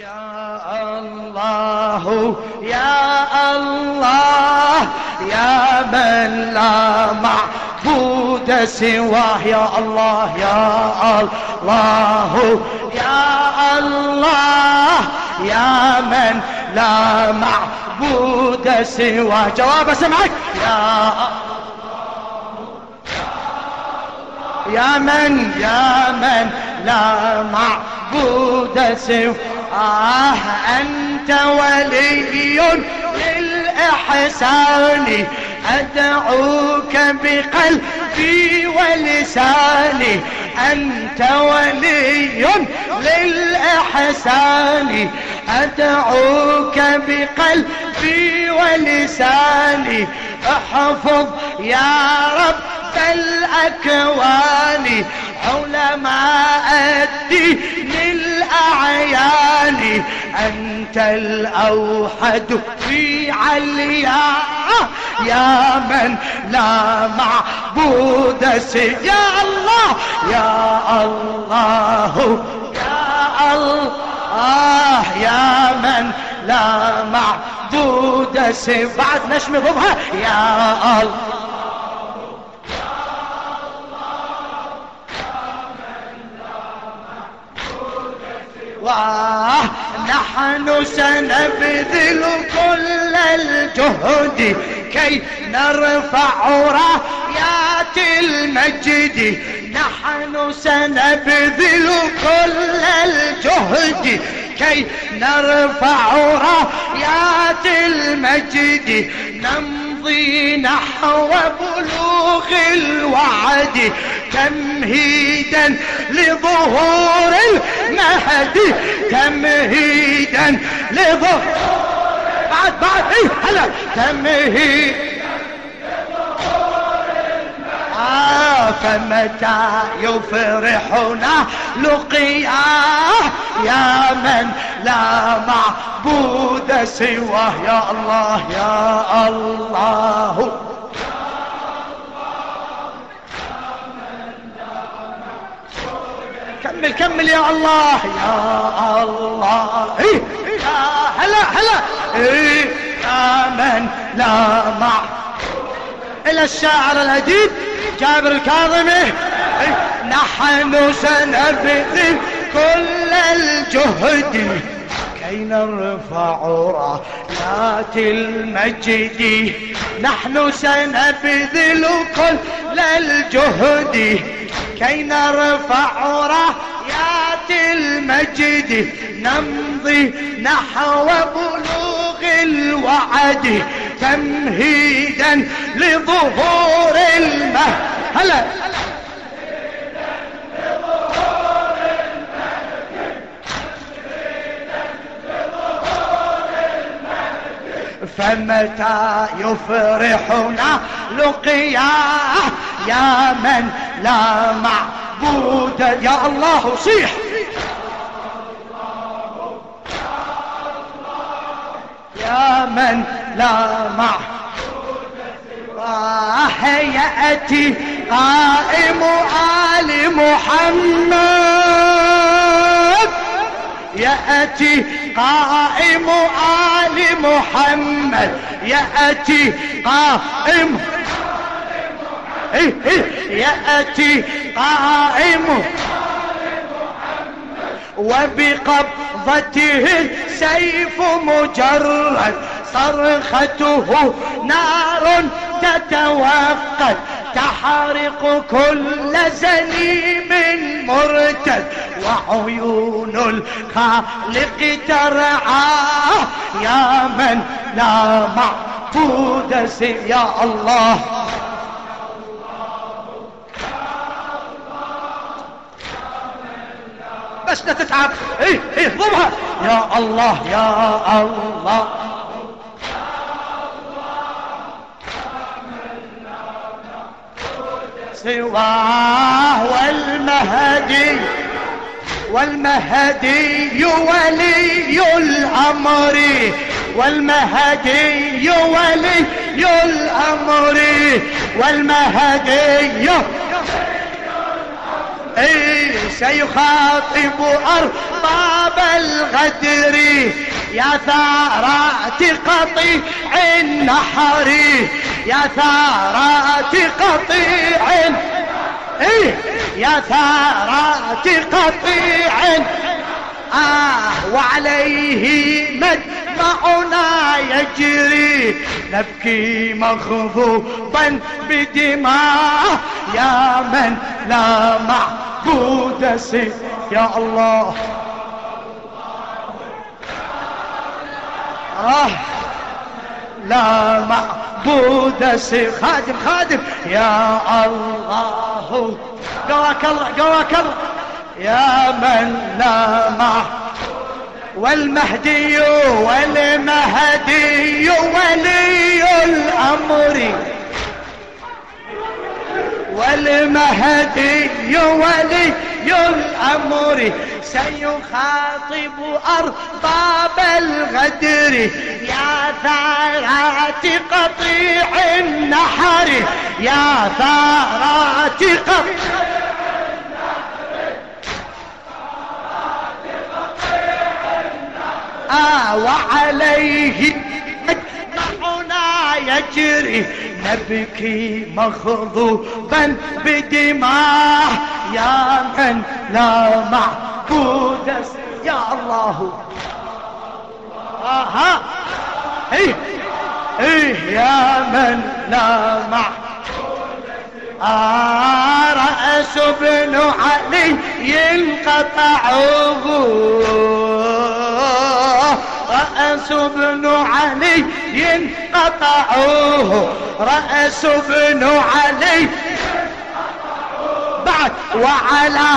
يا الله يا الله يا من لا معبود سواه يا الله يا الله يا الله يا من لا معبود سواه. جواب سمعك. يا يا من يا من لا معبود سواه. آه أنت ولي للإحسان. أدعوك بقلبي ولساني. أنت ولي للإحسان. أدعوك بقلبي ولساني. احفظ يا رب الأكوان علماء الدين الأعيان أنت الأوحد في عليا. يا من لا معبود يا الله. يا الله يا الله يا من لا معبود بعد نشمي ضبها يا الله. نحن سنبذل كل الجهد كي نرفع رايات المجد. نحن سنبذل كل الجهد كي نرفع رايات المجد. نمضي نحو بلوغ الوعد تمهيدا لظهور المهدي تمهيدا لظهور بعد بعد إيه هلا. تمهيد آه فمتى يفرحنا لقياه يا من لا معبود سواه؟ يا الله يا الله. كمل كمل يا الله يا الله. إيه يا هلا هلا. إيه يا من لا مع إلى الشاعر الأديب جابر الكاظمي. نحن سنبذل كل الجهد كي نرفع رايات المجد. نحن سنبذل كل الجهد كي نرفع رايات المجد. نمضي نحو بلوغ الوعد. تمهيدا لظهور المهد. هلا. فمتى يفرحنا لقياه يا من لا معبود. يا الله صيح. يا من لا معبود آه يأتي قائم آل محمد. يأتي قائم آل محمد. يأتي قائم. إيه إيه يأتي قائم. وبقبضته سيف مجرد صرخته نار تتوقد تحرق كل زليم مرتد. وعيون الخالق ترعاه يا من لا معبود يا الله. لا تتعب إيه إيه ضمها. يا الله يا الله. سواه والمهدي والمهدي ولي الأمر. والمهدي ولي الأمر. والمهدي اي سيخاطب أرباب الغدر؟ يا ثارات قطيع النحر يا ثارات قطيع إيه؟ يا ثارات قطيع آه وعليه مدمعنا يجري نبكي مغضوبا بدماء. يا من لا معبود سي. يا الله. آه. لا معبود سي. خادم خادم. يا الله. قواك الله قواك الله. يا من لا معبود والمهدي والمهدي ولي الأمر. والمهدي ولي الأمر. سيخاطب أرباب الغدر. يا ثارات قطيع النحر. يا ثارات قطيع وعليه معنا يجري. نبكي مغضوبا بدماء. يا من لا معبود يا الله. آها. إيه. إيه. يا من لا معبود. آه رأس ابن علي ينقطعه. رأس ابن علي قطعوه رأس ابن علي بعد وعلى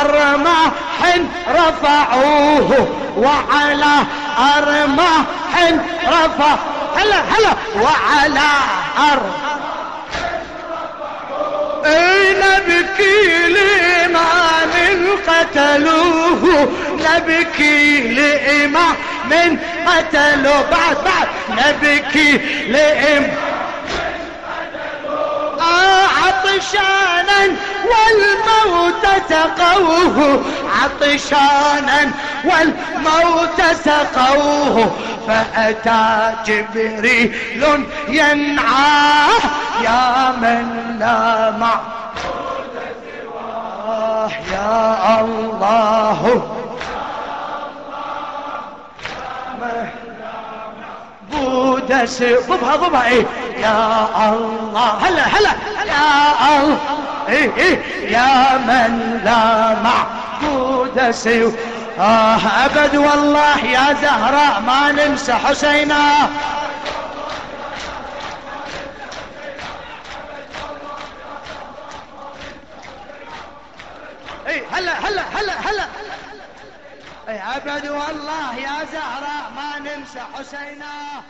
أرماح رفعوه. وعلى أرماح رفع هلا هلا. وعلى أرماح اي نبكي لإمام قتلوه؟ نبكي لإمام من قتلوا بعد بعد نبكي لإم. عطشانا والموت سقوه. عطشانا والموت سقوه. فأتى جبريل ينعاه يا من لا معبود سواه. يا الله. بودس ضبها ضبها إيه. يا الله. هلا هلا. يا الله. إيه إيه. يا من لا معبود سوى آه أبد والله يا زهراء ما ننسى حسينا. اي هلا هلا هلا هلا. ابد والله يا زهراء ما ننسى حسينا